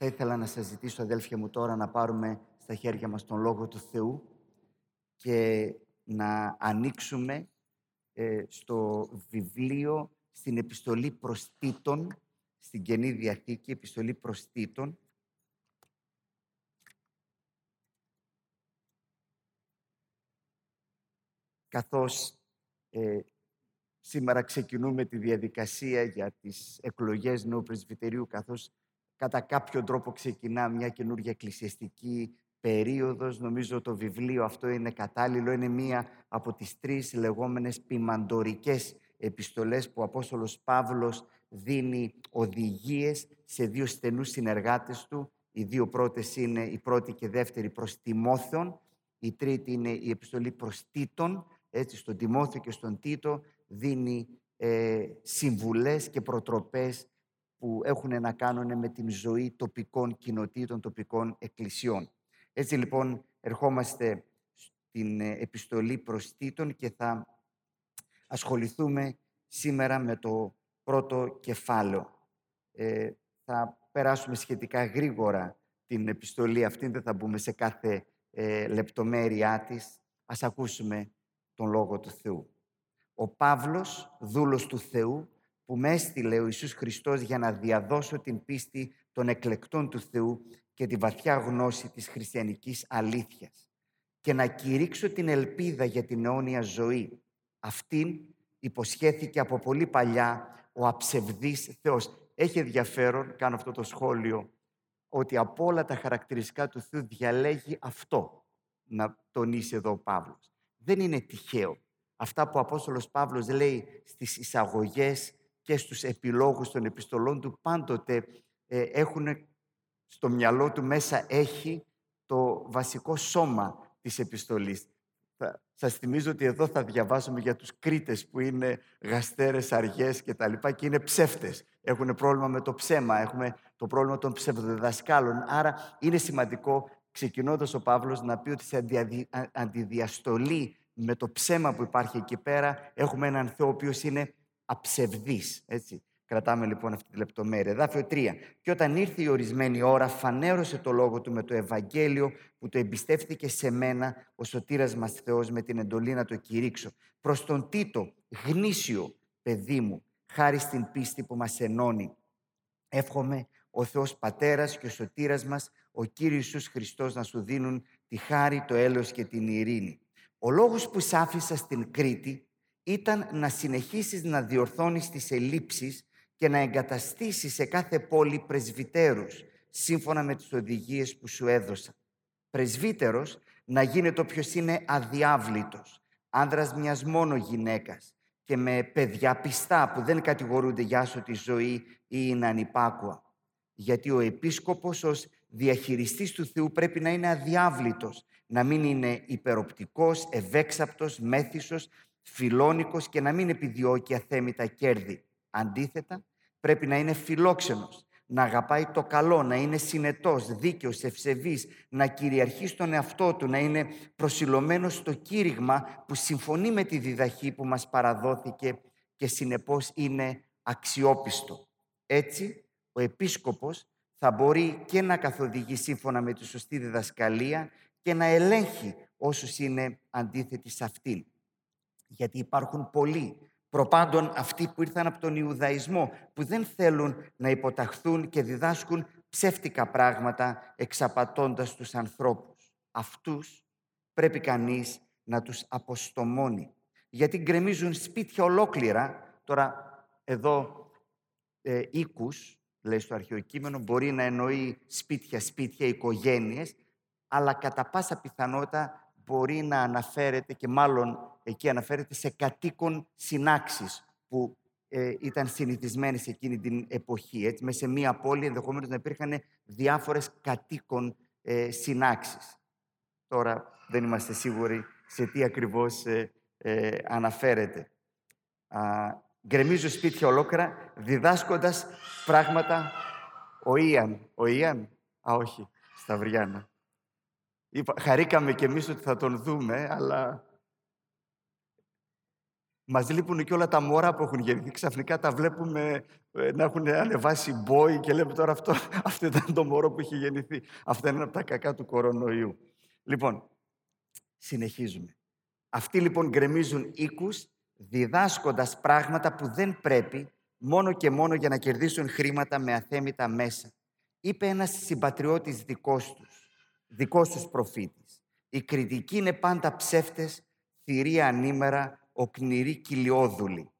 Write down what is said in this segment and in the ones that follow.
Θα ήθελα να σας ζητήσω, αδέλφια μου, τώρα να πάρουμε στα χέρια μας τον Λόγο του Θεού και να ανοίξουμε ε, στο βιβλίο, στην επιστολή προς Τίτων, στην Καινή Διαθήκη, επιστολή προς Τίτων, καθώς ε, σήμερα ξεκινούμε τη διαδικασία για τις εκλογές νέου πρεσβυτερίου, καθώς κατά κάποιο τρόπο ξεκινά μια καινούργια εκκλησιαστική περίοδος. Νομίζω το βιβλίο αυτό είναι κατάλληλο. Είναι μία από τις τρεις λεγόμενες ποιμαντορικές επιστολές που ο Απόστολος Παύλος δίνει οδηγίες σε δύο στενούς συνεργάτες του. Οι δύο πρώτες είναι η πρώτη και δεύτερη προς Τιμόθεον. Η τρίτη είναι η επιστολή προς Τίτων. Έτσι, στον Τιμόθεο και στον Τίτο δίνει ε, συμβουλές και προτροπές που έχουν να κάνουν με την ζωή τοπικών κοινοτήτων, τοπικών εκκλησιών. Έτσι λοιπόν ερχόμαστε στην ε, επιστολή προς Τίτων και θα ασχοληθούμε σήμερα με το πρώτο κεφάλαιο. Ε, θα περάσουμε σχετικά γρήγορα την επιστολή αυτή, δεν θα μπούμε σε κάθε ε, λεπτομέρειά της. Ας ακούσουμε τον Λόγο του Θεού. Ο Παύλος, δούλος του Θεού, που με έστειλε ο Ιησούς Χριστός για να διαδώσω την πίστη των εκλεκτών του Θεού και τη βαθιά γνώση της χριστιανικής αλήθειας και να κηρύξω την ελπίδα για την αιώνια ζωή. Αυτήν υποσχέθηκε από πολύ παλιά ο αψευδής Θεός. Έχει ενδιαφέρον, κάνω αυτό το σχόλιο, ότι από όλα τα χαρακτηριστικά του Θεού διαλέγει αυτό να τονίσει εδώ ο Παύλος. Δεν είναι τυχαίο. Αυτά που ο Απόστολος Παύλος λέει στις εισαγωγές και στους επιλόγους των επιστολών του πάντοτε ε, έχουν στο μυαλό του μέσα έχει το βασικό σώμα της επιστολής. Θα, σας θυμίζω ότι εδώ θα διαβάσουμε για τους Κρήτες που είναι γαστέρες, αργές και τα λοιπά και είναι ψεύτες. Έχουν πρόβλημα με το ψέμα, έχουμε το πρόβλημα των ψευδοδιδασκάλων. Άρα είναι σημαντικό, ξεκινώντας ο Παύλος, να πει ότι σε αντιδιαστολή με το ψέμα που υπάρχει εκεί πέρα, έχουμε έναν Θεό ο οποίος είναι αψευδής, έτσι. Κρατάμε λοιπόν αυτή τη λεπτομέρεια. Εδάφιο 3. Και όταν ήρθε η ορισμένη ώρα, φανέρωσε το λόγο του με το Ευαγγέλιο που το εμπιστεύτηκε σε μένα ο σωτήρας μας Θεός με την εντολή να το κηρύξω. Προς τον Τίτο, γνήσιο παιδί μου, χάρη στην πίστη που μας ενώνει. Εύχομαι ο Θεός Πατέρας και ο σωτήρας μας, ο Κύριος Ιησούς Χριστός να σου δίνουν τη χάρη, το έλεος και την ειρήνη. Ο λόγος που σ' άφησα στην Κρήτη ήταν να συνεχίσεις να διορθώνεις τις ελλείψεις και να εγκαταστήσεις σε κάθε πόλη πρεσβυτέρους, σύμφωνα με τις οδηγίες που σου έδωσα. Πρεσβύτερος να γίνεται όποιος είναι αδιάβλητος, άνδρας μιας μόνο γυναίκας και με παιδιά πιστά που δεν κατηγορούνται για τη ζωή ή είναι ανυπάκουα. Γιατί ο επίσκοπος ως διαχειριστής του Θεού πρέπει να είναι αδιάβλητος, να μην είναι υπεροπτικός, ευέξαπτος, μέθησος, φιλόνικος και να μην επιδιώκει αθέμητα κέρδη. Αντίθετα, πρέπει να είναι φιλόξενος, να αγαπάει το καλό, να είναι συνετός, δίκαιος, ευσεβής, να κυριαρχεί στον εαυτό του, να είναι προσιλωμένος στο κήρυγμα που συμφωνεί με τη διδαχή που μας παραδόθηκε και συνεπώς είναι αξιόπιστο. Έτσι, ο επίσκοπος θα μπορεί και να καθοδηγεί σύμφωνα με τη σωστή διδασκαλία και να ελέγχει όσους είναι αντίθετοι σε αυτήν. Γιατί υπάρχουν πολλοί Προπάντων αυτοί που ήρθαν από τον Ιουδαϊσμό, που δεν θέλουν να υποταχθούν και διδάσκουν ψεύτικα πράγματα εξαπατώντας τους ανθρώπους. Αυτούς πρέπει κανείς να τους αποστομώνει. Γιατί γκρεμίζουν σπίτια ολόκληρα. Τώρα εδώ ε, οίκους, λέει στο αρχαιοκείμενο, μπορεί να εννοεί σπίτια, σπίτια, οικογένειες, αλλά κατά πάσα πιθανότητα μπορεί να αναφέρεται και μάλλον εκεί αναφέρεται σε κατοίκον συνάξεις που ε, ήταν συνηθισμένες εκείνη την εποχή. Έτσι, μέσα σε μία πόλη ενδεχομένως να υπήρχαν διάφορες κατοίκον ε, συνάξεις. Τώρα δεν είμαστε σίγουροι σε τι ακριβώς ε, ε αναφέρεται. Α, γκρεμίζω σπίτια ολόκληρα, διδάσκοντας πράγματα ο Ιαν. Ο Ιαν, α όχι, Σταυριάνα. Είπα, χαρήκαμε κι εμείς ότι θα τον δούμε, αλλά Μας λείπουν και όλα τα μωρά που έχουν γεννηθεί. Ξαφνικά τα βλέπουμε ε, να έχουν ανεβάσει μπόι και λέμε τώρα αυτό, αυτό ήταν το μωρό που είχε γεννηθεί. Αυτό είναι ένα από τα κακά του κορονοϊού. Λοιπόν, συνεχίζουμε. Αυτοί λοιπόν γκρεμίζουν οίκους διδάσκοντας πράγματα που δεν πρέπει μόνο και μόνο για να κερδίσουν χρήματα με αθέμητα μέσα. Είπε ένας συμπατριώτης δικός τους, δικός τους προφήτης. Οι κριτικοί είναι πάντα ψεύτες, θηρία ανήμερα, οκνηροί κυλιόδουλοι.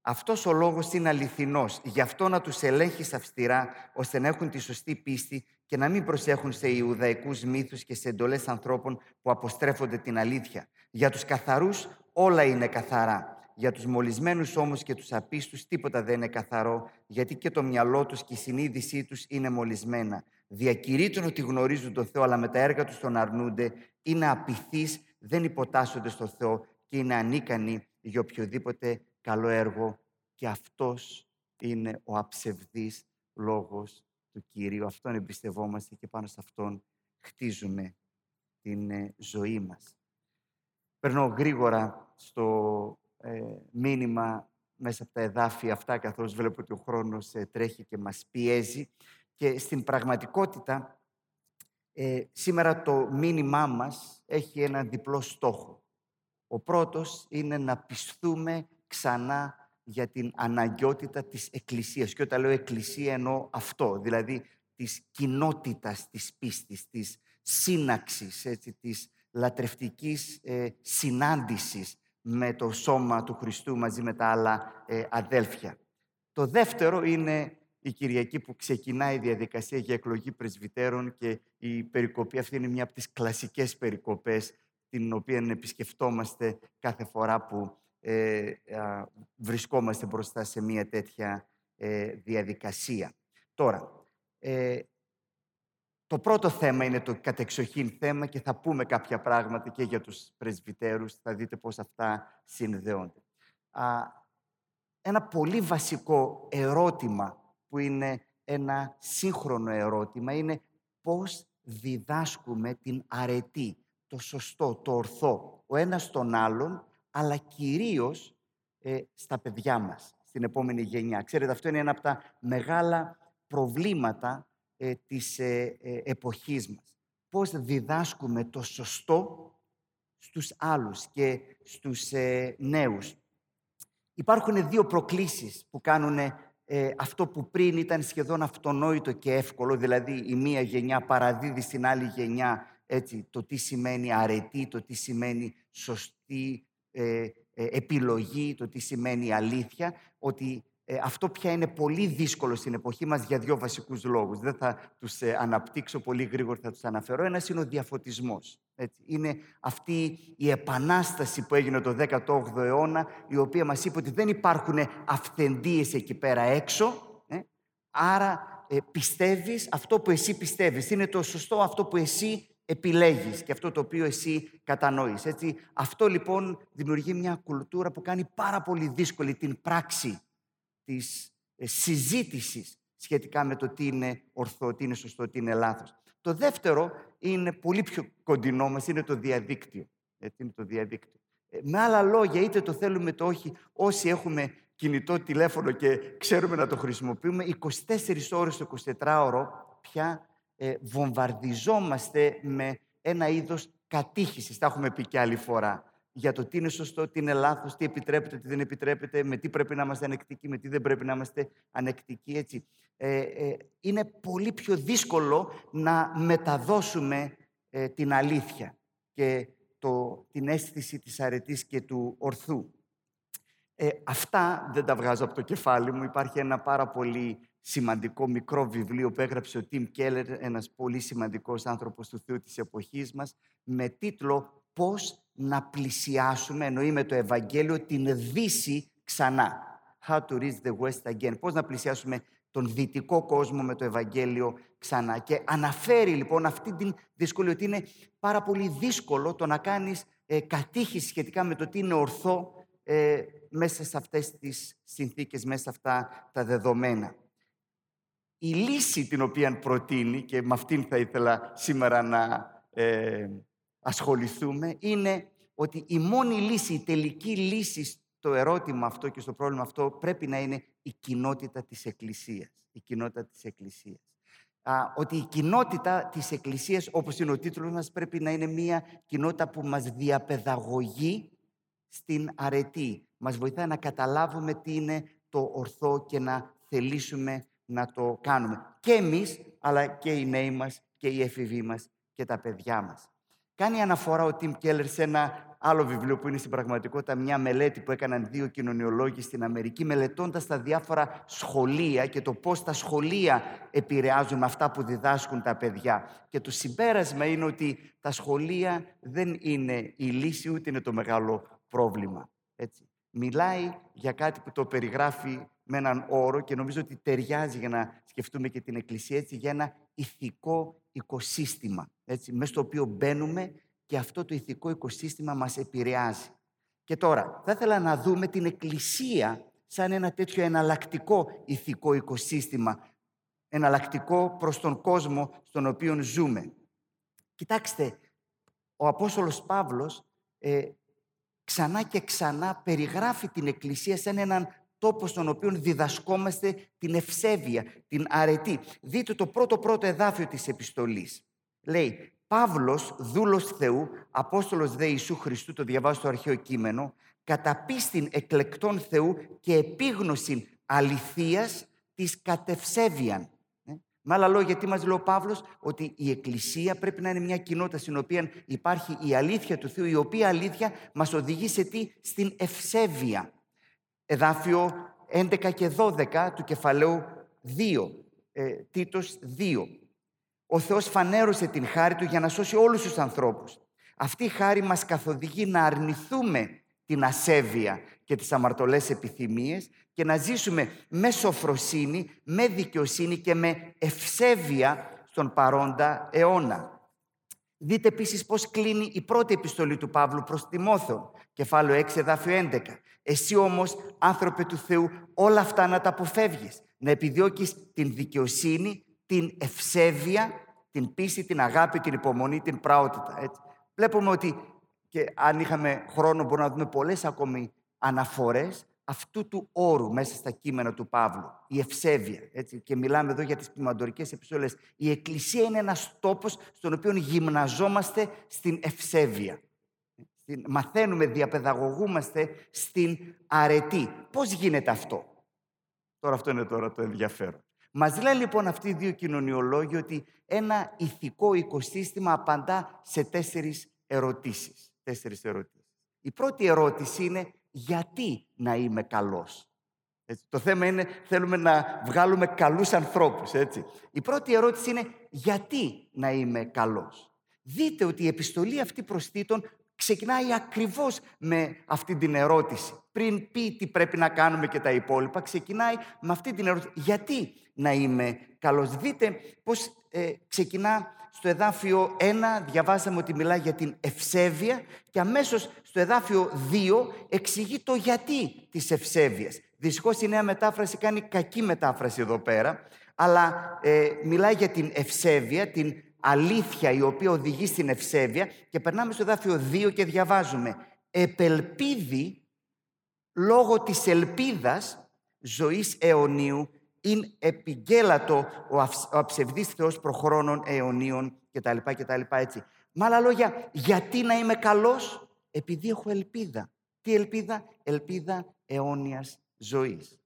Αυτός ο λόγος είναι αληθινός. Γι' αυτό να τους ελέγχεις αυστηρά, ώστε να έχουν τη σωστή πίστη και να μην προσέχουν σε Ιουδαϊκούς μύθους και σε εντολές ανθρώπων που αποστρέφονται την αλήθεια. Για τους καθαρούς όλα είναι καθαρά. Για τους μολυσμένους όμως και τους απίστους τίποτα δεν είναι καθαρό, γιατί και το μυαλό τους και η συνείδησή τους είναι μολυσμένα. Διακηρύττουν ότι γνωρίζουν τον Θεό, αλλά με τα έργα τους τον αρνούνται, είναι απειθείς, δεν υποτάσσονται στο Θεό και είναι ανίκανοι για οποιοδήποτε καλό έργο. Και αυτός είναι ο αψευδής λόγος του Κύριου. Αυτόν εμπιστευόμαστε και πάνω σε αυτόν χτίζουμε την ε, ζωή μας. Περνώ γρήγορα στο ε, μήνυμα μέσα από τα εδάφια αυτά, καθώς βλέπω ότι ο χρόνος ε, τρέχει και μας πιέζει. Και στην πραγματικότητα, ε, σήμερα το μήνυμά μας έχει ένα διπλό στόχο. Ο πρώτος είναι να πιστούμε ξανά για την αναγκαιότητα της Εκκλησίας. Και όταν λέω Εκκλησία εννοώ αυτό, δηλαδή της κοινότητας της πίστης, της σύναξης, έτσι, της λατρευτικής ε, συνάντησης με το σώμα του Χριστού μαζί με τα άλλα ε, αδέλφια. Το δεύτερο είναι η Κυριακή που ξεκινάει η διαδικασία για εκλογή πρεσβυτέρων και η περικοπή αυτή είναι μια από τις κλασικές περικοπές την οποία επισκεφτόμαστε κάθε φορά που ε, βρισκόμαστε μπροστά σε μια τέτοια ε, διαδικασία. Τώρα, ε, το πρώτο θέμα είναι το κατεξοχήν θέμα και θα πούμε κάποια πράγματα και για τους πρεσβυτέρους. Θα δείτε πώς αυτά συνδέονται. ένα πολύ βασικό ερώτημα που είναι ένα σύγχρονο ερώτημα είναι πώς διδάσκουμε την αρετή, το σωστό, το ορθό, ο ένας τον άλλον, αλλά κυρίως ε, στα παιδιά μας, στην επόμενη γενιά. Ξέρετε, αυτό είναι ένα από τα μεγάλα προβλήματα ε, της ε, ε, εποχής μας. Πώς διδάσκουμε το σωστό στους άλλους και στους ε, νέους. Υπάρχουν δύο προκλήσεις που κάνουν αυτό που πριν ήταν σχεδόν αυτονόητο και εύκολο, δηλαδή η μία γενιά παραδίδει στην άλλη γενιά έτσι, το τι σημαίνει αρετή, το τι σημαίνει σωστή επιλογή, το τι σημαίνει αλήθεια, ότι ε, αυτό πια είναι πολύ δύσκολο στην εποχή μας για δύο βασικούς λόγους. Δεν θα τους ε, αναπτύξω πολύ γρήγορα, θα τους αναφέρω. Ένας είναι ο διαφωτισμός. Έτσι. Είναι αυτή η επανάσταση που έγινε το 18ο αιώνα, η οποία μας είπε ότι δεν υπάρχουν αυθεντίες εκεί πέρα έξω, ε; άρα ε, πιστεύεις αυτό που εσύ πιστεύεις. Είναι το σωστό αυτό που εσύ επιλέγεις και αυτό το οποίο εσύ κατανοείς. Έτσι. Αυτό λοιπόν δημιουργεί μια κουλτούρα που κάνει πάρα πολύ δύσκολη την πράξη της ε, συζήτησης σχετικά με το τι είναι ορθό, τι είναι σωστό, τι είναι λάθος. Το δεύτερο είναι πολύ πιο κοντινό μας, είναι το διαδίκτυο. Έτσι είναι το διαδίκτυο. Ε, με άλλα λόγια, είτε το θέλουμε το όχι, όσοι έχουμε κινητό τηλέφωνο και ξέρουμε να το χρησιμοποιούμε, 24 ώρες το 24ωρο πια ε, βομβαρδιζόμαστε με ένα είδος κατήχησης. Τα έχουμε πει και άλλη φορά για το τι είναι σωστό, τι είναι λάθος, τι επιτρέπεται, τι δεν επιτρέπεται, με τι πρέπει να είμαστε ανεκτικοί, με τι δεν πρέπει να είμαστε ανεκτικοί. Έτσι. Ε, ε, είναι πολύ πιο δύσκολο να μεταδώσουμε ε, την αλήθεια και το, την αίσθηση της αρετής και του ορθού. Ε, αυτά δεν τα βγάζω από το κεφάλι μου. Υπάρχει ένα πάρα πολύ σημαντικό μικρό βιβλίο που έγραψε ο Τιμ Κέλλερ, ένας πολύ σημαντικός άνθρωπος του Θεού της εποχής μας, με τίτλο πώς να πλησιάσουμε, εννοεί με το Ευαγγέλιο, την Δύση ξανά. How to reach the West again. Πώς να πλησιάσουμε τον δυτικό κόσμο με το Ευαγγέλιο ξανά. Και αναφέρει λοιπόν αυτή την δυσκολία ότι είναι πάρα πολύ δύσκολο το να κάνεις ε, κατήχηση σχετικά με το τι είναι ορθό ε, μέσα σε αυτές τις συνθήκες, μέσα σε αυτά τα δεδομένα. Η λύση την οποία προτείνει, και με αυτήν θα ήθελα σήμερα να ε, ασχοληθούμε είναι ότι η μόνη λύση, η τελική λύση το ερώτημα αυτό και στο πρόβλημα αυτό πρέπει να είναι η κοινότητα της Εκκλησίας. Η κοινότητα της Εκκλησίας. Α, ότι η κοινότητα της Εκκλησίας, όπως είναι ο τίτλος μας, πρέπει να είναι μια κοινότητα που μας διαπαιδαγωγεί στην αρετή. Μας βοηθάει να καταλάβουμε τι είναι το ορθό και να θελήσουμε να το κάνουμε. Και εμείς, αλλά και οι νέοι μας και οι εφηβοί μας και τα παιδιά μας. Κάνει αναφορά ο Τιμ Κέλλερ σε ένα άλλο βιβλίο που είναι στην πραγματικότητα μια μελέτη που έκαναν δύο κοινωνιολόγοι στην Αμερική μελετώντας τα διάφορα σχολεία και το πώς τα σχολεία επηρεάζουν αυτά που διδάσκουν τα παιδιά. Και το συμπέρασμα είναι ότι τα σχολεία δεν είναι η λύση ούτε είναι το μεγάλο πρόβλημα. Έτσι. Μιλάει για κάτι που το περιγράφει με έναν όρο και νομίζω ότι ταιριάζει για να σκεφτούμε και την Εκκλησία έτσι, για ένα ηθικό οικοσύστημα, έτσι, μέσα στο οποίο μπαίνουμε και αυτό το ηθικό οικοσύστημα μας επηρεάζει. Και τώρα, θα ήθελα να δούμε την Εκκλησία σαν ένα τέτοιο εναλλακτικό ηθικό οικοσύστημα, εναλλακτικό προς τον κόσμο στον οποίο ζούμε. Κοιτάξτε, ο Απόστολος Παύλος ε, ξανά και ξανά περιγράφει την Εκκλησία σαν έναν τόπο στον οποίο διδασκόμαστε την ευσέβεια, την αρετή. Δείτε το πρώτο πρώτο εδάφιο της επιστολής. Λέει, Παύλος, δούλος Θεού, Απόστολος δε Ιησού Χριστού, το διαβάζω στο αρχαίο κείμενο, κατά πίστην εκλεκτών Θεού και επίγνωση αληθείας της κατευσέβιαν. Ε, με άλλα λόγια, τι μας λέει ο Παύλος, ότι η Εκκλησία πρέπει να είναι μια κοινότητα στην οποία υπάρχει η αλήθεια του Θεού, η οποία αλήθεια μας οδηγεί σε τι, στην ευσέβεια εδάφιο 11 και 12 του κεφαλαίου 2, ε, Τίτος 2. Ο Θεός φανέρωσε την χάρη Του για να σώσει όλους τους ανθρώπους. Αυτή η χάρη μας καθοδηγεί να αρνηθούμε την ασέβεια και τις αμαρτωλές επιθυμίες και να ζήσουμε με σοφροσύνη, με δικαιοσύνη και με ευσέβεια στον παρόντα αιώνα. Δείτε επίσης πώς κλείνει η πρώτη επιστολή του Παύλου προς Τιμόθεο, κεφάλαιο 6, εδάφιο 11. Εσύ όμως, άνθρωπε του Θεού, όλα αυτά να τα αποφεύγεις. Να επιδιώκεις την δικαιοσύνη, την ευσέβεια, την πίστη, την αγάπη, την υπομονή, την πράότητα. Έτσι. Βλέπουμε ότι, και αν είχαμε χρόνο, μπορούμε να δούμε πολλές ακόμη αναφορές αυτού του όρου μέσα στα κείμενα του Παύλου, η ευσέβεια. Έτσι, και μιλάμε εδώ για τις πνευματορικές επιστολές. Η Εκκλησία είναι ένας τόπος στον οποίο γυμναζόμαστε στην ευσέβεια. Μαθαίνουμε, διαπαιδαγωγούμαστε στην αρετή. Πώς γίνεται αυτό; Τώρα αυτό είναι τώρα το ενδιαφέρον. Μας λέει λοιπόν αυτοί οι δύο κοινωνιολόγοι ότι ένα ηθικό οικοσύστημα απαντά σε τέσσερις ερωτήσεις. Τέσσερις ερωτήσεις. Η πρώτη ερώτηση είναι γιατί να είμαι καλός; Έτσι. Το θέμα είναι, θέλουμε να βγάλουμε καλούς ανθρώπους. Έτσι. Η πρώτη ερώτηση είναι, γιατί να είμαι καλός; Δείτε ότι η επιστολή αυτή προς Τίτων ξεκινάει ακριβώς με αυτή την ερώτηση. Πριν πει τι πρέπει να κάνουμε και τα υπόλοιπα, ξεκινάει με αυτή την ερώτηση. Γιατί να είμαι καλός; Δείτε πώς ε, ξεκινά στο εδάφιο 1 διαβάσαμε ότι μιλάει για την ευσέβεια και αμέσως στο εδάφιο 2 εξηγεί το γιατί της ευσέβειας. Δυστυχώς η νέα μετάφραση κάνει κακή μετάφραση εδώ πέρα, αλλά ε, μιλάει για την ευσέβεια, την αλήθεια η οποία οδηγεί στην ευσέβεια και περνάμε στο εδάφιο 2 και διαβάζουμε «Επελπίδη λόγω της ελπίδας ζωής αιωνίου είναι επιγγέλατο ο αψευδής Θεός προχρόνων αιωνίων κτλ. κτλ έτσι. Με άλλα λόγια, γιατί να είμαι καλός, επειδή έχω ελπίδα. Τι ελπίδα, ελπίδα αιώνιας ζωής.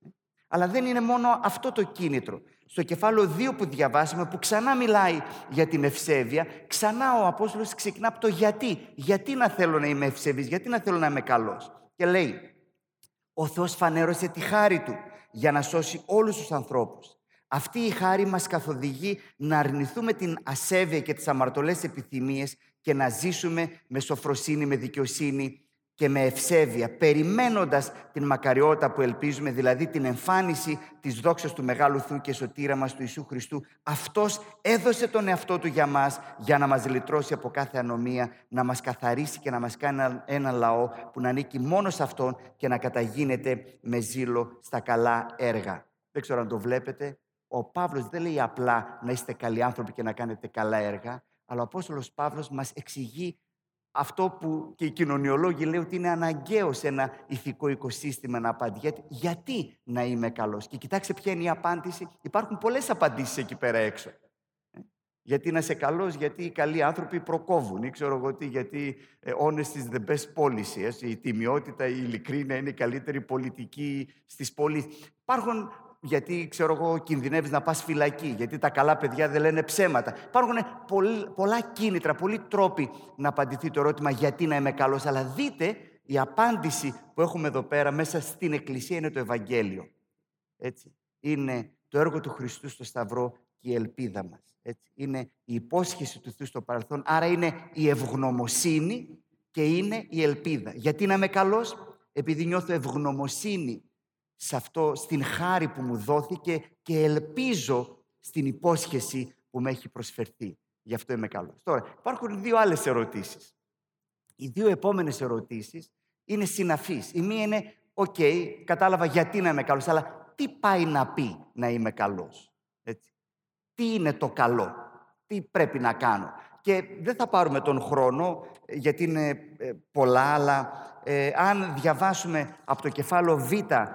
Αλλά δεν είναι μόνο αυτό το κίνητρο. Στο κεφάλαιο 2 που διαβάσαμε, που ξανά μιλάει για την ευσέβεια, ξανά ο Απόστολος ξεκινά από το γιατί. Γιατί να θέλω να είμαι ευσέβης, γιατί να θέλω να είμαι καλός. Και λέει, ο Θεός φανέρωσε τη χάρη Του για να σώσει όλους τους ανθρώπους. Αυτή η χάρη μας καθοδηγεί να αρνηθούμε την ασέβεια και τις αμαρτωλές επιθυμίες και να ζήσουμε με σοφροσύνη, με δικαιοσύνη και με ευσέβεια, περιμένοντας την μακαριότητα που ελπίζουμε, δηλαδή την εμφάνιση της δόξας του Μεγάλου Θεού και Σωτήρα μας του Ιησού Χριστού. Αυτός έδωσε τον εαυτό Του για μας, για να μας λυτρώσει από κάθε ανομία, να μας καθαρίσει και να μας κάνει ένα λαό που να ανήκει μόνο σε Αυτόν και να καταγίνεται με ζήλο στα καλά έργα. Δεν ξέρω αν το βλέπετε. Ο Παύλος δεν λέει απλά να είστε καλοί άνθρωποι και να κάνετε καλά έργα, αλλά ο Απόστολος Παύλος μας εξηγεί αυτό που και οι κοινωνιολόγοι λέει ότι είναι αναγκαίο σε ένα ηθικό οικοσύστημα να απαντήσει. Γιατί να είμαι καλός; Και κοιτάξτε ποια είναι η απάντηση. Υπάρχουν πολλές απαντήσεις εκεί πέρα έξω. Ε, γιατί να είσαι καλός, γιατί οι καλοί άνθρωποι προκόβουν ή ξέρω εγώ τι, γιατί ε, honesty is the best policy. η τιμιότητα, η ειλικρίνεια είναι η καλύτερη πολιτική στις πόλεις. Υπάρχουν γιατί ξέρω εγώ κινδυνεύεις να πας φυλακή, γιατί τα καλά παιδιά δεν λένε ψέματα. Υπάρχουν πολλά κίνητρα, πολλοί τρόποι να απαντηθεί το ερώτημα γιατί να είμαι καλός, αλλά δείτε η απάντηση που έχουμε εδώ πέρα μέσα στην Εκκλησία είναι το Ευαγγέλιο. Έτσι. Είναι το έργο του Χριστού στο Σταυρό και η ελπίδα μας. Έτσι. Είναι η υπόσχεση του Θεού στο παρελθόν, άρα είναι η ευγνωμοσύνη και είναι η ελπίδα. Γιατί να είμαι καλός, επειδή νιώθω ευγνωμοσύνη σε αυτό, στην χάρη που μου δόθηκε και ελπίζω στην υπόσχεση που με έχει προσφερθεί. Γι' αυτό είμαι καλός. Τώρα, υπάρχουν δύο άλλες ερωτήσεις. Οι δύο επόμενες ερωτήσεις είναι συναφείς. Η μία είναι, οκ, κατάλαβα γιατί να είμαι καλός, αλλά τι πάει να πει να είμαι καλός. Έτσι. Τι είναι το καλό, τι πρέπει να κάνω; Και δεν θα πάρουμε τον χρόνο, γιατί είναι ε, πολλά, αλλά ε, αν διαβάσουμε από το κεφάλαιο Β,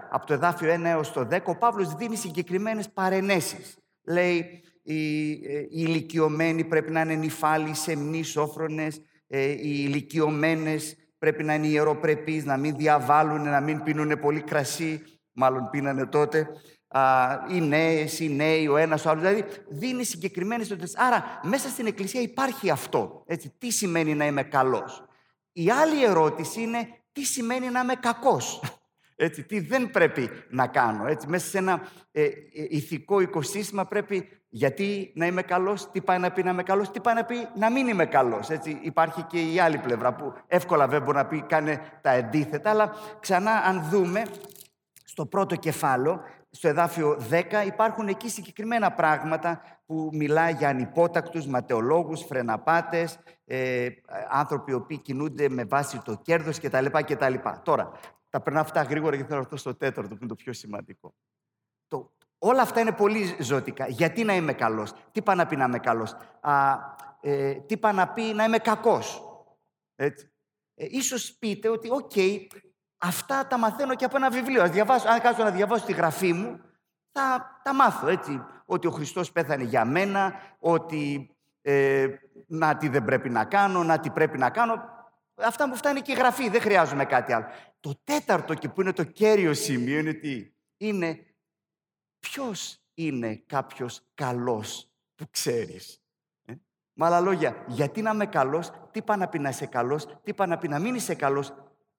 από το εδάφιο 1 έως το 10, ο Παύλος δίνει συγκεκριμένες παρενέσεις. Λέει, οι, ε, οι ηλικιωμένοι πρέπει να είναι νυφάλοι, σεμνοί, σόφρονες, ε, οι ηλικιωμένες πρέπει να είναι ιεροπρεπείς, να μην διαβάλουν, να μην πίνουν πολύ κρασί, μάλλον πίνανε τότε, οι νέες, οι νέοι, ο ένας ο άλλος. Δηλαδή δίνει συγκεκριμένες ερωτήσει. Άρα μέσα στην Εκκλησία υπάρχει αυτό. Έτσι, τι σημαίνει να είμαι καλός. Η άλλη ερώτηση είναι τι σημαίνει να είμαι κακός. Έτσι, τι δεν πρέπει να κάνω. Έτσι, μέσα σε ένα ε, ε, ηθικό οικοσύστημα πρέπει γιατί να είμαι καλός, τι πάει να πει να είμαι καλός, τι πάει να πει να μην είμαι καλός. Έτσι, υπάρχει και η άλλη πλευρά που εύκολα δεν μπορεί να πει κάνε τα αντίθετα, αλλά ξανά αν δούμε στο πρώτο κεφάλαιο, στο εδάφιο 10, υπάρχουν εκεί συγκεκριμένα πράγματα που μιλάει για ανυπότακτους, ματαιολόγους, φρεναπάτες, ε, άνθρωποι οι οποίοι κινούνται με βάση το κέρδος κτλ. κτλ. Τώρα, τα περνάω αυτά γρήγορα γιατί θέλω να στο τέταρτο που είναι το πιο σημαντικό. Το, όλα αυτά είναι πολύ ζωτικά. Γιατί να είμαι καλός, τι πάει να πει να είμαι καλός, α, ε, τι πάει να πει να είμαι κακός; Έτσι. Ε, ίσως πείτε ότι, οκ, αυτά τα μαθαίνω και από ένα βιβλίο. Αν, διαβάσω, αν κάτσω να διαβάσω τη γραφή μου, θα τα μάθω, έτσι. Ότι ο Χριστός πέθανε για μένα, ότι ε, να τι δεν πρέπει να κάνω, να τι πρέπει να κάνω. Αυτά μου φτάνει και η γραφή, δεν χρειάζομαι κάτι άλλο. Το τέταρτο και που είναι το κέριο σημείο είναι τι; Είναι ποιος είναι κάποιος καλός που ξέρεις. Ε; Με άλλα λόγια, γιατί να είμαι καλός, τι πάει να πει να είσαι καλός, τι πάει να πει να μην είσαι καλός,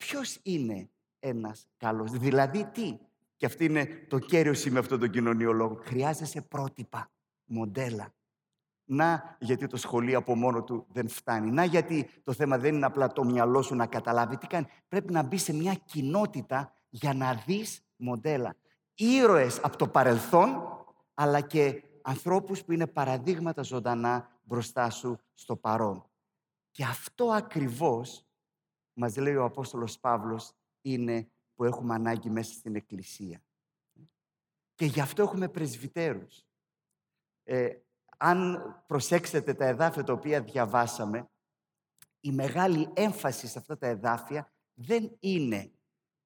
ποιος είναι ένας καλός; Δηλαδή τι; Και αυτή είναι το κέριο σημείο αυτόν τον κοινωνιολόγο. Χρειάζεσαι πρότυπα, μοντέλα. Να γιατί το σχολείο από μόνο του δεν φτάνει. Να γιατί το θέμα δεν είναι απλά το μυαλό σου να καταλάβει τι κάνει. Πρέπει να μπει σε μια κοινότητα για να δεις μοντέλα. Ήρωες από το παρελθόν, αλλά και ανθρώπους που είναι παραδείγματα ζωντανά μπροστά σου στο παρόν. Και αυτό ακριβώς, μας λέει ο Απόστολος Παύλος, είναι που έχουμε ανάγκη μέσα στην Εκκλησία. Και γι' αυτό έχουμε πρεσβυτέρους. Ε, αν προσέξετε τα εδάφια τα οποία διαβάσαμε, η μεγάλη έμφαση σε αυτά τα εδάφια δεν είναι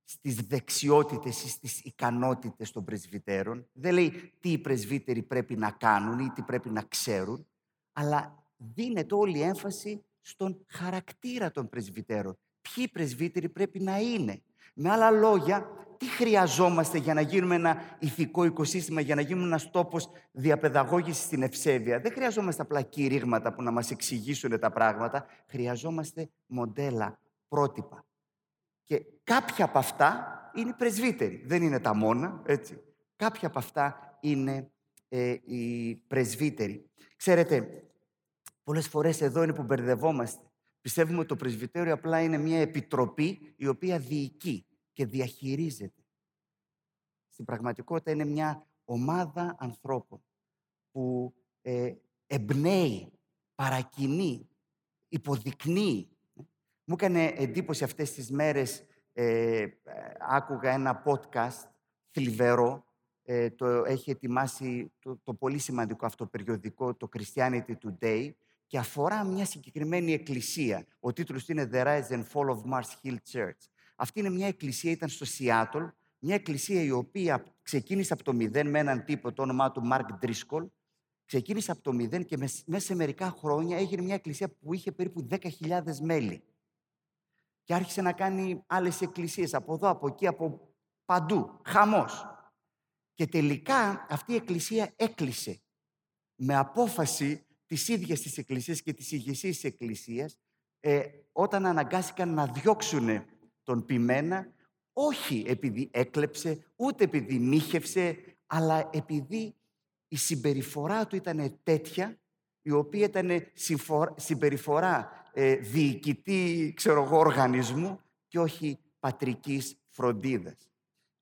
στις δεξιότητες ή στις ικανότητες των πρεσβυτέρων. Δεν λέει τι οι πρεσβύτεροι πρέπει να κάνουν ή τι πρέπει να ξέρουν, αλλά δίνεται όλη η έμφαση στον χαρακτήρα των πρεσβυτέρων. Ποιοι πρεσβύτεροι πρέπει να είναι; Με άλλα λόγια, τι χρειαζόμαστε για να γίνουμε ένα ηθικό οικοσύστημα, για να γίνουμε ένας τόπος διαπαιδαγώγησης στην ευσέβεια; Δεν χρειαζόμαστε απλά κηρύγματα που να μας εξηγήσουν τα πράγματα. Χρειαζόμαστε μοντέλα, πρότυπα. Και κάποια από αυτά είναι οι πρεσβύτεροι. Δεν είναι τα μόνα, έτσι. Κάποια από αυτά είναι ε, οι πρεσβύτεροι. Ξέρετε, πολλές φορές εδώ είναι που μπερδευόμαστε. Πιστεύουμε ότι το πρεσβυτέριο απλά είναι μια επιτροπή η οποία διοικεί και διαχειρίζεται. Στην πραγματικότητα είναι μια ομάδα ανθρώπων που ε, εμπνέει, παρακινεί, υποδεικνύει. Μου έκανε εντύπωση αυτές τις μέρες, ε, άκουγα ένα podcast θλιβερό, ε, το έχει ετοιμάσει το, το πολύ σημαντικό αυτό περιοδικό, το Christianity Today, και αφορά μια συγκεκριμένη εκκλησία. Ο τίτλος είναι «The Rise and Fall of Mars Hill Church». Αυτή είναι μια εκκλησία, ήταν στο Σιάτολ, μια εκκλησία η οποία ξεκίνησε από το μηδέν με έναν τύπο, το όνομά του Μάρκ Ντρίσκολ, ξεκίνησε από το μηδέν και μέσα σε μερικά χρόνια έγινε μια εκκλησία που είχε περίπου 10.000 μέλη. Και άρχισε να κάνει άλλες εκκλησίες από εδώ, από εκεί, από παντού. Χαμός. Και τελικά αυτή η εκκλησία έκλεισε με απόφαση της ίδιας της εκκλησίας και της ηγεσίας της εκκλησίας ε, όταν αναγκάστηκαν να διώξουν τον Πιμένα όχι επειδή έκλεψε, ούτε επειδή μίχευσε, αλλά επειδή η συμπεριφορά του ήταν τέτοια, η οποία ήταν συμπεριφορά ε, διοικητή, ξέρω εγώ, οργανισμού και όχι πατρικής φροντίδας.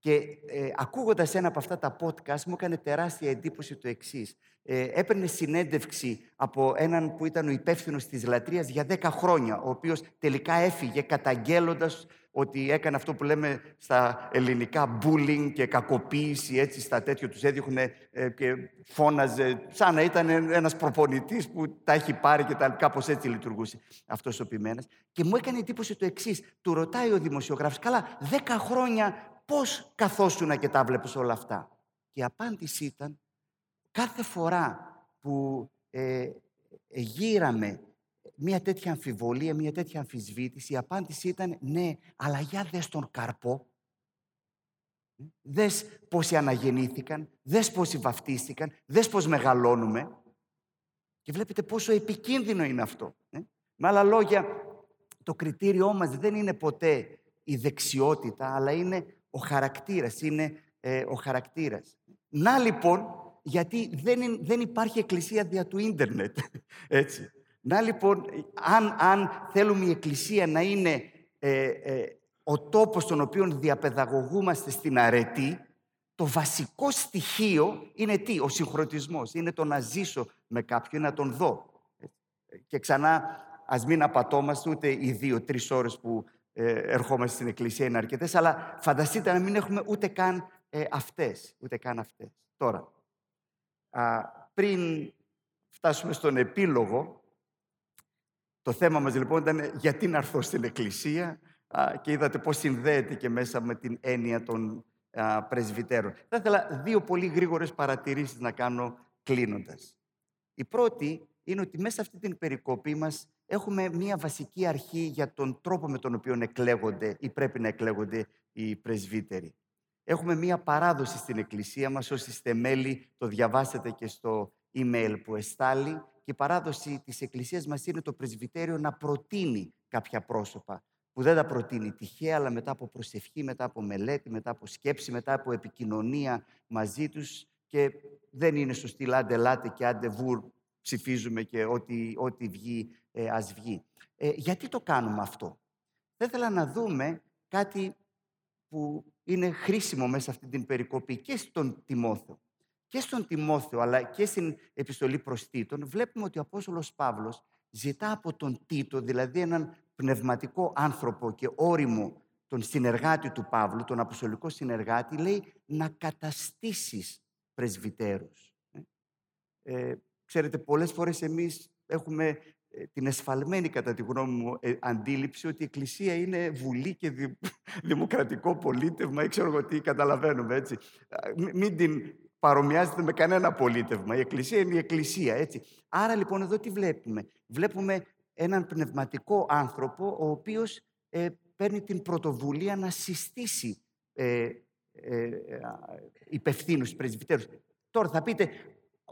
Και ε, ακούγοντας ένα από αυτά τα podcast μου έκανε τεράστια εντύπωση το εξής. Ε, έπαιρνε συνέντευξη από έναν που ήταν ο υπεύθυνος της λατρείας για 10 χρόνια, ο οποίος τελικά έφυγε καταγγέλλοντας ότι έκανε αυτό που λέμε στα ελληνικά bullying και κακοποίηση, έτσι στα τέτοια τους έδιωχνε ε, και φώναζε σαν να ήταν ένας προπονητής που τα έχει πάρει και τα κάπως έτσι λειτουργούσε αυτός ο ποιμένας. Και μου έκανε εντύπωση το εξής. Του ρωτάει ο δημοσιογράφος, καλά, δέκα χρόνια πώς καθόσουνα και τα βλέπεις όλα αυτά. Και η απάντηση ήταν, κάθε φορά που ε, γύραμε μια τέτοια αμφιβολία, μια τέτοια αμφισβήτηση, η απάντηση ήταν ναι, αλλά για δες τον καρπό. Δες πόσοι αναγεννήθηκαν, δες πόσοι βαφτίστηκαν, δες πώς μεγαλώνουμε. Και βλέπετε πόσο επικίνδυνο είναι αυτό. Ε; Με άλλα λόγια, το κριτήριό μας δεν είναι ποτέ η δεξιότητα, αλλά είναι ο χαρακτήρας, είναι ε, ο χαρακτήρας. Να λοιπόν, γιατί δεν, δεν υπάρχει εκκλησία δια του ίντερνετ, έτσι. Να λοιπόν, αν, αν θέλουμε η Εκκλησία να είναι ε, ε, ο τόπος στον οποίο διαπαιδαγωγούμαστε στην αρετή, το βασικό στοιχείο είναι τι, ο συγχρονισμός. Είναι το να ζήσω με κάποιον, να τον δω. Και ξανά, ας μην απατώμαστε ούτε οι δύο-τρεις ώρες που ε, ερχόμαστε στην Εκκλησία είναι αρκετές, αλλά φανταστείτε να μην έχουμε ούτε καν ε, αυτές. Ούτε καν αυτές. Τώρα, α, πριν φτάσουμε στον επίλογο, το θέμα μας λοιπόν ήταν γιατί να έρθω στην Εκκλησία και είδατε πώς συνδέεται και μέσα με την έννοια των πρεσβυτέρων. Θα ήθελα δύο πολύ γρήγορες παρατηρήσεις να κάνω κλείνοντας. Η πρώτη είναι ότι μέσα σε αυτή την περικοπή μας έχουμε μία βασική αρχή για τον τρόπο με τον οποίο εκλέγονται ή πρέπει να εκλέγονται οι πρεσβύτεροι. Έχουμε μία παράδοση στην Εκκλησία μας, όσοι είστε μέλη, το διαβάσετε και στο email που εστάλει, και η παράδοση της Εκκλησίας μας είναι το πρεσβυτέριο να προτείνει κάποια πρόσωπα που δεν τα προτείνει τυχαία, αλλά μετά από προσευχή, μετά από μελέτη, μετά από σκέψη, μετά από επικοινωνία μαζί τους και δεν είναι στο στυλ άντε λάτε και άντε βουρ ψηφίζουμε και ό,τι, ό,τι βγει ε, ας βγει. Ε, γιατί το κάνουμε αυτό; Θα ήθελα να δούμε κάτι που είναι χρήσιμο μέσα αυτή την περικοπή και στον Τιμόθεο και στον Τιμόθεο αλλά και στην επιστολή προς Τίτων βλέπουμε ότι ο Απόστολος Παύλος ζητά από τον Τίτο, δηλαδή έναν πνευματικό άνθρωπο και όριμο τον συνεργάτη του Παύλου, τον αποστολικό συνεργάτη, λέει να καταστήσεις πρεσβυτέρους. Ε, ε ξέρετε, πολλές φορές εμείς έχουμε ε, την εσφαλμένη κατά τη γνώμη μου ε, αντίληψη ότι η Εκκλησία είναι βουλή και δημοκρατικό πολίτευμα ή ξέρω εγώ τι καταλαβαίνουμε έτσι. Μην την παρομοιάζεται με κανένα πολίτευμα. Η Εκκλησία είναι η Εκκλησία, έτσι. Άρα λοιπόν εδώ τι βλέπουμε; Βλέπουμε έναν πνευματικό άνθρωπο ο οποίος ε, παίρνει την πρωτοβουλία να συστήσει ε, ε, υπευθύνους, πρεσβυτέρους. Τώρα θα πείτε,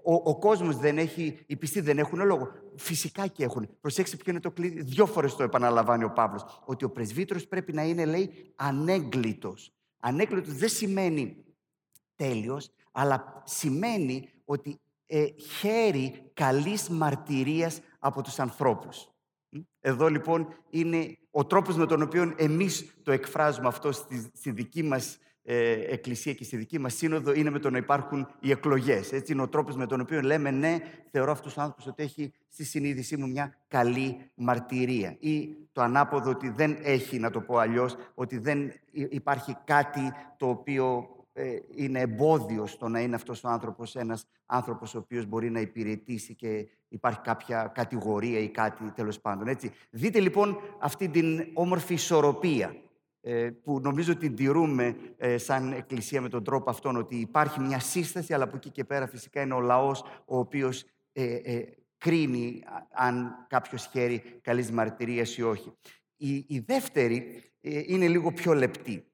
ο, ο κόσμος δεν έχει, οι πιστοί δεν έχουν λόγο. Φυσικά και έχουν. Προσέξτε ποιο είναι το κλειδί. Δυο φορές το επαναλαμβάνει ο Παύλος. Ότι ο πρεσβύτερος πρέπει να είναι, λέει, ανέγκλητος. Ανέγκλητος δεν σημαίνει τέλειος, αλλά σημαίνει ότι ε, χαίρει καλής μαρτυρίας από τους ανθρώπους. Εδώ λοιπόν είναι ο τρόπος με τον οποίο εμείς το εκφράζουμε αυτό στη, στη δική μας ε, εκκλησία και στη δική μας σύνοδο είναι με το να υπάρχουν οι εκλογές. Έτσι είναι ο τρόπος με τον οποίο λέμε ναι, θεωρώ αυτούς τους άνθρωπους ότι έχει στη συνείδησή μου μια καλή μαρτυρία. Ή το ανάποδο ότι δεν έχει, να το πω αλλιώς, ότι δεν υπάρχει κάτι το οποίο ε, είναι εμπόδιο στο να είναι αυτός ο άνθρωπος ένας άνθρωπος ο οποίος μπορεί να υπηρετήσει και υπάρχει κάποια κατηγορία ή κάτι τέλος πάντων. Έτσι. Δείτε λοιπόν αυτή την όμορφη ισορροπία ε, που νομίζω ότι τηρούμε ε, σαν Εκκλησία με τον τρόπο αυτόν ότι υπάρχει μια σύσταση αλλά από εκεί και πέρα φυσικά είναι ο λαός ο οποίος κρίνει αν κάποιος χέρι καλής μαρτυρίας ή όχι. Η, η δεύτερη είναι λίγο πιο λεπτή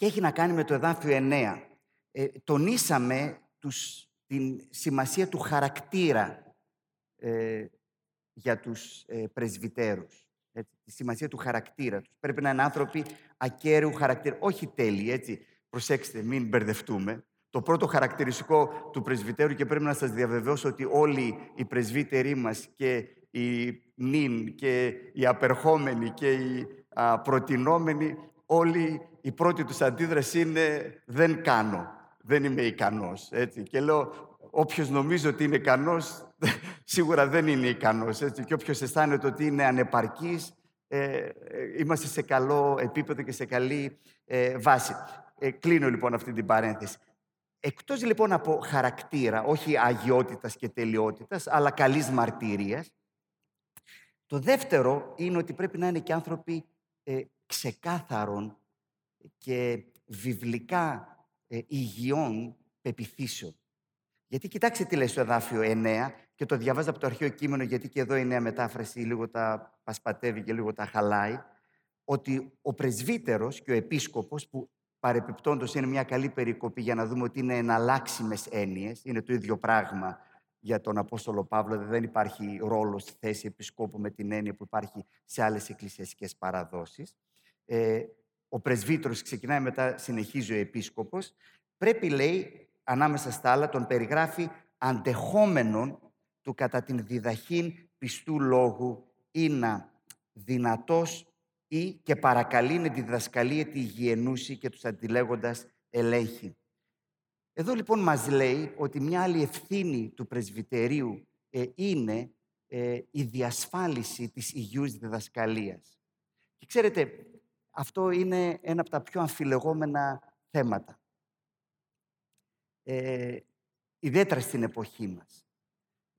και έχει να κάνει με το εδάφιο 9. Ε, τονίσαμε τους, την σημασία του χαρακτήρα ε, για τους ε, πρεσβυτέρους. Έτσι, τη σημασία του χαρακτήρα τους. Πρέπει να είναι άνθρωποι ακέραιου χαρακτήρα. Όχι τέλειοι, έτσι. Προσέξτε, μην μπερδευτούμε. Το πρώτο χαρακτηριστικό του πρεσβυτέρου και πρέπει να σας διαβεβαιώσω ότι όλοι οι πρεσβύτεροι μας και οι νυν και οι απερχόμενοι και οι α, προτινόμενοι όλοι η πρώτη τους αντίδραση είναι «δεν κάνω, δεν είμαι ικανός». Έτσι. Και λέω, όποιος νομίζει ότι είναι ικανός, σίγουρα δεν είναι ικανός. Έτσι. Και όποιος αισθάνεται ότι είναι ανεπαρκής, ε, είμαστε σε καλό επίπεδο και σε καλή ε, βάση. Ε, κλείνω λοιπόν αυτή την παρένθεση. Εκτός λοιπόν από χαρακτήρα, όχι αγιότητας και τελειότητας, αλλά καλής μαρτύριας, το δεύτερο είναι ότι πρέπει να είναι και άνθρωποι ε, ξεκάθαρων και βιβλικά ε, υγιών πεπιθήσεων. Γιατί κοιτάξτε τι λέει στο εδάφιο 9 και το διαβάζω από το αρχαίο κείμενο γιατί και εδώ η νέα μετάφραση λίγο τα πασπατεύει και λίγο τα χαλάει ότι ο πρεσβύτερος και ο επίσκοπος που παρεπιπτόντως είναι μια καλή περικοπή για να δούμε ότι είναι εναλλάξιμες έννοιες, είναι το ίδιο πράγμα για τον Απόστολο Παύλο, δεν υπάρχει ρόλος στη θέση επισκόπου με την έννοια που υπάρχει σε άλλες εκκλησιαστικές παραδόσεις. Ε, ο πρεσβύτερος ξεκινάει μετά, συνεχίζει ο επίσκοπος, πρέπει, λέει, ανάμεσα στα άλλα, τον περιγράφει αντεχόμενον του κατά την διδαχήν πιστού λόγου να δυνατός ή και παρακαλεί τη διδασκαλία τη υγιενούση και τους αντιλέγοντας ελέγχει. Εδώ λοιπόν μας λέει ότι μια άλλη ευθύνη του πρεσβυτερίου ε, είναι ε, η διασφάλιση της υγιούς διδασκαλίας. Και ξέρετε, αυτό είναι ένα από τα πιο αμφιλεγόμενα θέματα. Ε, ιδιαίτερα στην εποχή μας.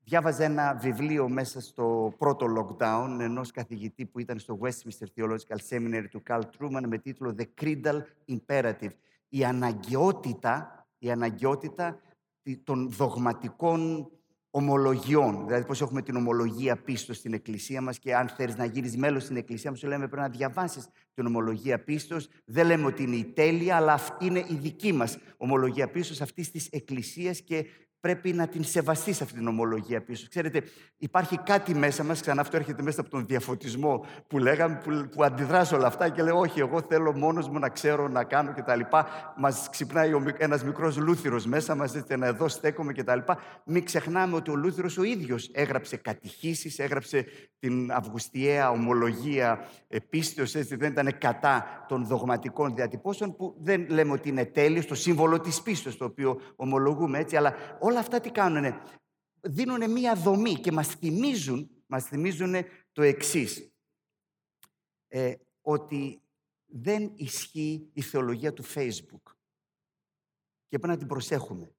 Διάβαζα ένα βιβλίο μέσα στο πρώτο lockdown ενός καθηγητή που ήταν στο Westminster Theological Seminary του Carl Truman με τίτλο «The Creedal Imperative». Η αναγκαιότητα, η αναγκαιότητα των δογματικών ομολογιών. Δηλαδή, πώς έχουμε την ομολογία πίστος στην Εκκλησία μας και αν θέλεις να γίνεις μέλος στην Εκκλησία μας, σου λέμε πρέπει να διαβάσεις την ομολογία πίστος. Δεν λέμε ότι είναι η τέλεια, αλλά είναι η δική μας ομολογία πίστος αυτής της Εκκλησίας και πρέπει να την σεβαστείς αυτή την ομολογία πίσω. Ξέρετε, υπάρχει κάτι μέσα μας, ξανά αυτό έρχεται μέσα από τον διαφωτισμό που λέγαμε, που, που αντιδράς όλα αυτά και λέω, Όχι, εγώ θέλω μόνος μου να ξέρω να κάνω κτλ. Μας ξυπνάει ένας μικρός λούθυρος μέσα μας, έτσι να εδώ στέκομαι κτλ. Μην ξεχνάμε ότι ο λούθυρος ο ίδιος έγραψε κατηχήσεις, έγραψε την αυγουστιαία ομολογία πίστεω, έτσι δεν ήταν κατά των δογματικών διατυπώσεων, που δεν λέμε ότι είναι τέλειος, το σύμβολο της πίστεως, το οποίο ομολογούμε έτσι, αλλά όλα αυτά τι κάνουν. Δίνουν μία δομή και μας θυμίζουν, μας θυμίζουν το εξής. Ε, ότι δεν ισχύει η θεολογία του Facebook. Και πρέπει να την προσέχουμε.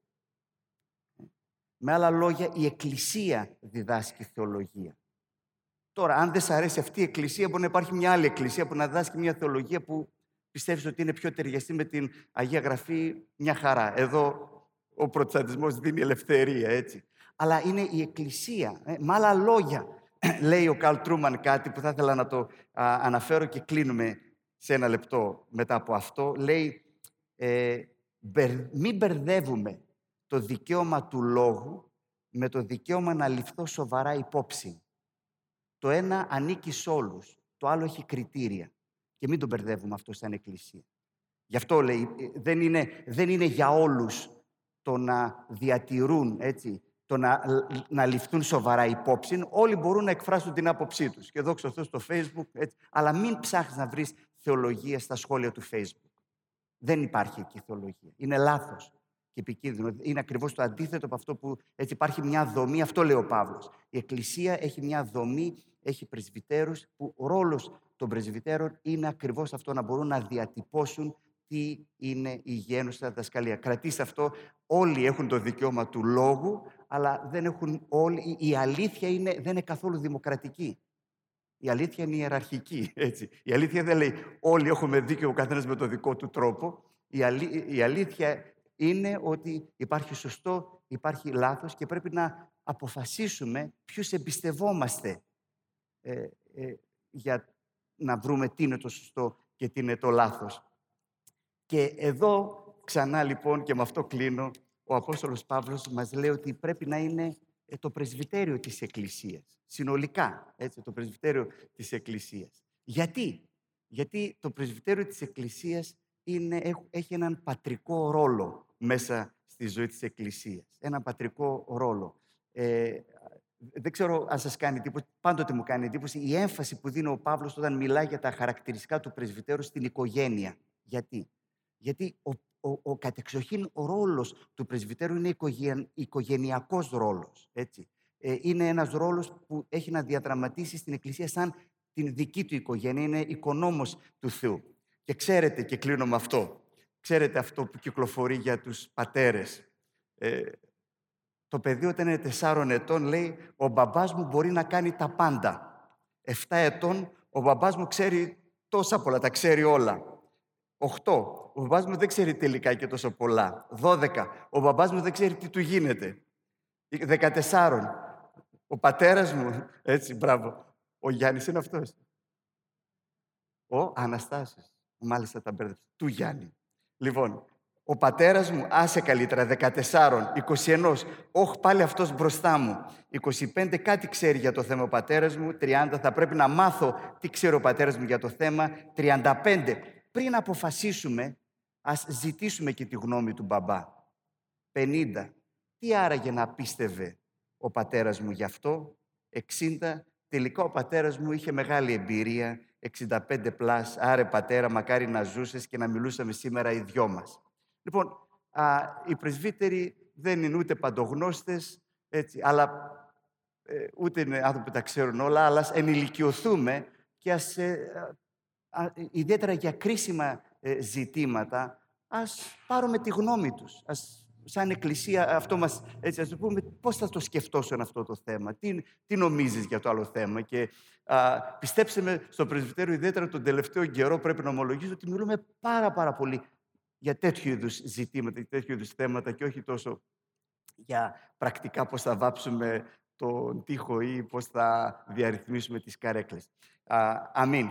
Με άλλα λόγια, η Εκκλησία διδάσκει θεολογία. Τώρα, αν δεν σας αρέσει αυτή η Εκκλησία, μπορεί να υπάρχει μια άλλη Εκκλησία που να διδάσκει μια θεολογία που πιστεύεις ότι είναι πιο ταιριαστή με την Αγία Γραφή, μια χαρά. Εδώ ο προτestαντισμός δίνει ελευθερία, έτσι. Αλλά είναι η Εκκλησία. Ε, με άλλα λόγια, λέει ο Καλ Τρούμαν κάτι που θα ήθελα να το αναφέρω και κλείνουμε σε ένα λεπτό μετά από αυτό. Λέει, ε, μην μπερδεύουμε το δικαίωμα του λόγου με το δικαίωμα να ληφθώ σοβαρά υπόψη. Το ένα ανήκει σε όλους, το άλλο έχει κριτήρια. Και μην το μπερδεύουμε αυτό σαν εκκλησία. Γι' αυτό λέει, ε, δεν είναι, δεν είναι για όλους το να διατηρούν, έτσι, το να, να ληφθούν σοβαρά υπόψη. Όλοι μπορούν να εκφράσουν την άποψή τους. Και εδώ ξέρω στο Facebook, έτσι. αλλά μην ψάχνεις να βρεις θεολογία στα σχόλια του Facebook. Δεν υπάρχει εκεί θεολογία. Είναι λάθος και επικίνδυνο. Είναι ακριβώς το αντίθετο από αυτό που έτσι υπάρχει μια δομή. Αυτό λέει ο Παύλος. Η Εκκλησία έχει μια δομή, έχει πρεσβυτέρους που ο ρόλος των πρεσβυτέρων είναι ακριβώς αυτό να μπορούν να διατυπώσουν τι είναι η γένουσα διδασκαλία. Κρατήστε αυτό, όλοι έχουν το δικαίωμα του λόγου, αλλά δεν έχουν όλοι, η αλήθεια είναι, δεν είναι καθόλου δημοκρατική. Η αλήθεια είναι ιεραρχική. Έτσι. Η αλήθεια δεν λέει όλοι έχουμε δίκαιο ο καθένας με το δικό του τρόπο. Η, η αλήθεια είναι ότι υπάρχει σωστό, υπάρχει λάθος και πρέπει να αποφασίσουμε ποιους εμπιστευόμαστε ε, ε, για να βρούμε τι είναι το σωστό και τι είναι το λάθος. Και εδώ ξανά λοιπόν και με αυτό κλείνω, ο Απόστολος Παύλος μας λέει ότι πρέπει να είναι ε, το πρεσβυτέριο της Εκκλησίας. Συνολικά, έτσι, το πρεσβυτέριο της Εκκλησίας. Γιατί; Γιατί το πρεσβυτέριο της Εκκλησίας είναι, έχει έναν πατρικό ρόλο μέσα στη ζωή της Εκκλησίας. Έναν πατρικό ρόλο. Ε, δεν ξέρω αν σας κάνει εντύπωση, πάντοτε μου κάνει εντύπωση η έμφαση που δίνει ο Παύλος όταν μιλάει για τα χαρακτηριστικά του πρεσβυτέρου στην οικογένεια. Γιατί; Γιατί ο, ο, ο κατεξοχήν ο ρόλος του πρεσβυτέρου είναι οικογεν, οικογενειακός ρόλος. Έτσι. Ε, είναι ένας ρόλος που έχει να διαδραματίσει στην Εκκλησία σαν την δική του οικογένεια. Είναι οικονόμος του Θεού. Και ξέρετε, και κλείνω με αυτό, ξέρετε αυτό που κυκλοφορεί για τους πατέρες. Ε, το παιδί όταν είναι τεσσάρων ετών λέει «Ο μπαμπάς μου μπορεί να κάνει τα πάντα». Εφτά ετών ο μπαμπάς μου ξέρει τόσα πολλά, τα ξέρει όλα. Οχτώ, ο μπαμπάς μου δεν ξέρει τελικά και τόσο πολλά. Δώδεκα, ο μπαμπάς μου δεν ξέρει τι του γίνεται. Δεκατεσσάρων, ο πατέρας μου, έτσι, μπράβο, ο Γιάννης είναι αυτός. Ο Αναστάσης, μάλιστα τα μπέρδεψε, του Γιάννη. Λοιπόν, ο πατέρας μου, άσε καλύτερα, 14, 21, όχι πάλι αυτός μπροστά μου. 25, κάτι ξέρει για το θέμα ο πατέρας μου. 30, θα πρέπει να μάθω τι ξέρει ο πατέρας μου για το θέμα. 35, πριν αποφασίσουμε, ας ζητήσουμε και τη γνώμη του μπαμπά. 50, τι άραγε να πίστευε ο πατέρας μου γι' αυτό; 60, τελικά ο πατέρας μου είχε μεγάλη εμπειρία, 65 πλάς, άρε πατέρα, μακάρι να ζούσες και να μιλούσαμε σήμερα οι δυο μας. Λοιπόν, α, οι πρεσβύτεροι δεν είναι ούτε παντογνώστες, έτσι, αλλά ε, ούτε είναι άνθρωποι που τα ξέρουν όλα, αλλά ας ενηλικιωθούμε και ας, ε, ιδιαίτερα για κρίσιμα ε, ζητήματα, ας πάρουμε τη γνώμη τους. Ας, σαν εκκλησία αυτό μας, έτσι, ας το πούμε, πώς θα το σκεφτόσουν αυτό το θέμα, τι, τι νομίζεις για το άλλο θέμα; Και α, πιστέψτε με, στο πρεσβυτέριο, ιδιαίτερα τον τελευταίο καιρό, πρέπει να ομολογήσω ότι μιλούμε πάρα πάρα πολύ για τέτοιου είδους ζητήματα, τέτοιου είδους θέματα και όχι τόσο για πρακτικά πώς θα βάψουμε τον τοίχο ή πώς θα διαρρυθμίσουμε τις καρέκλες. αμήν.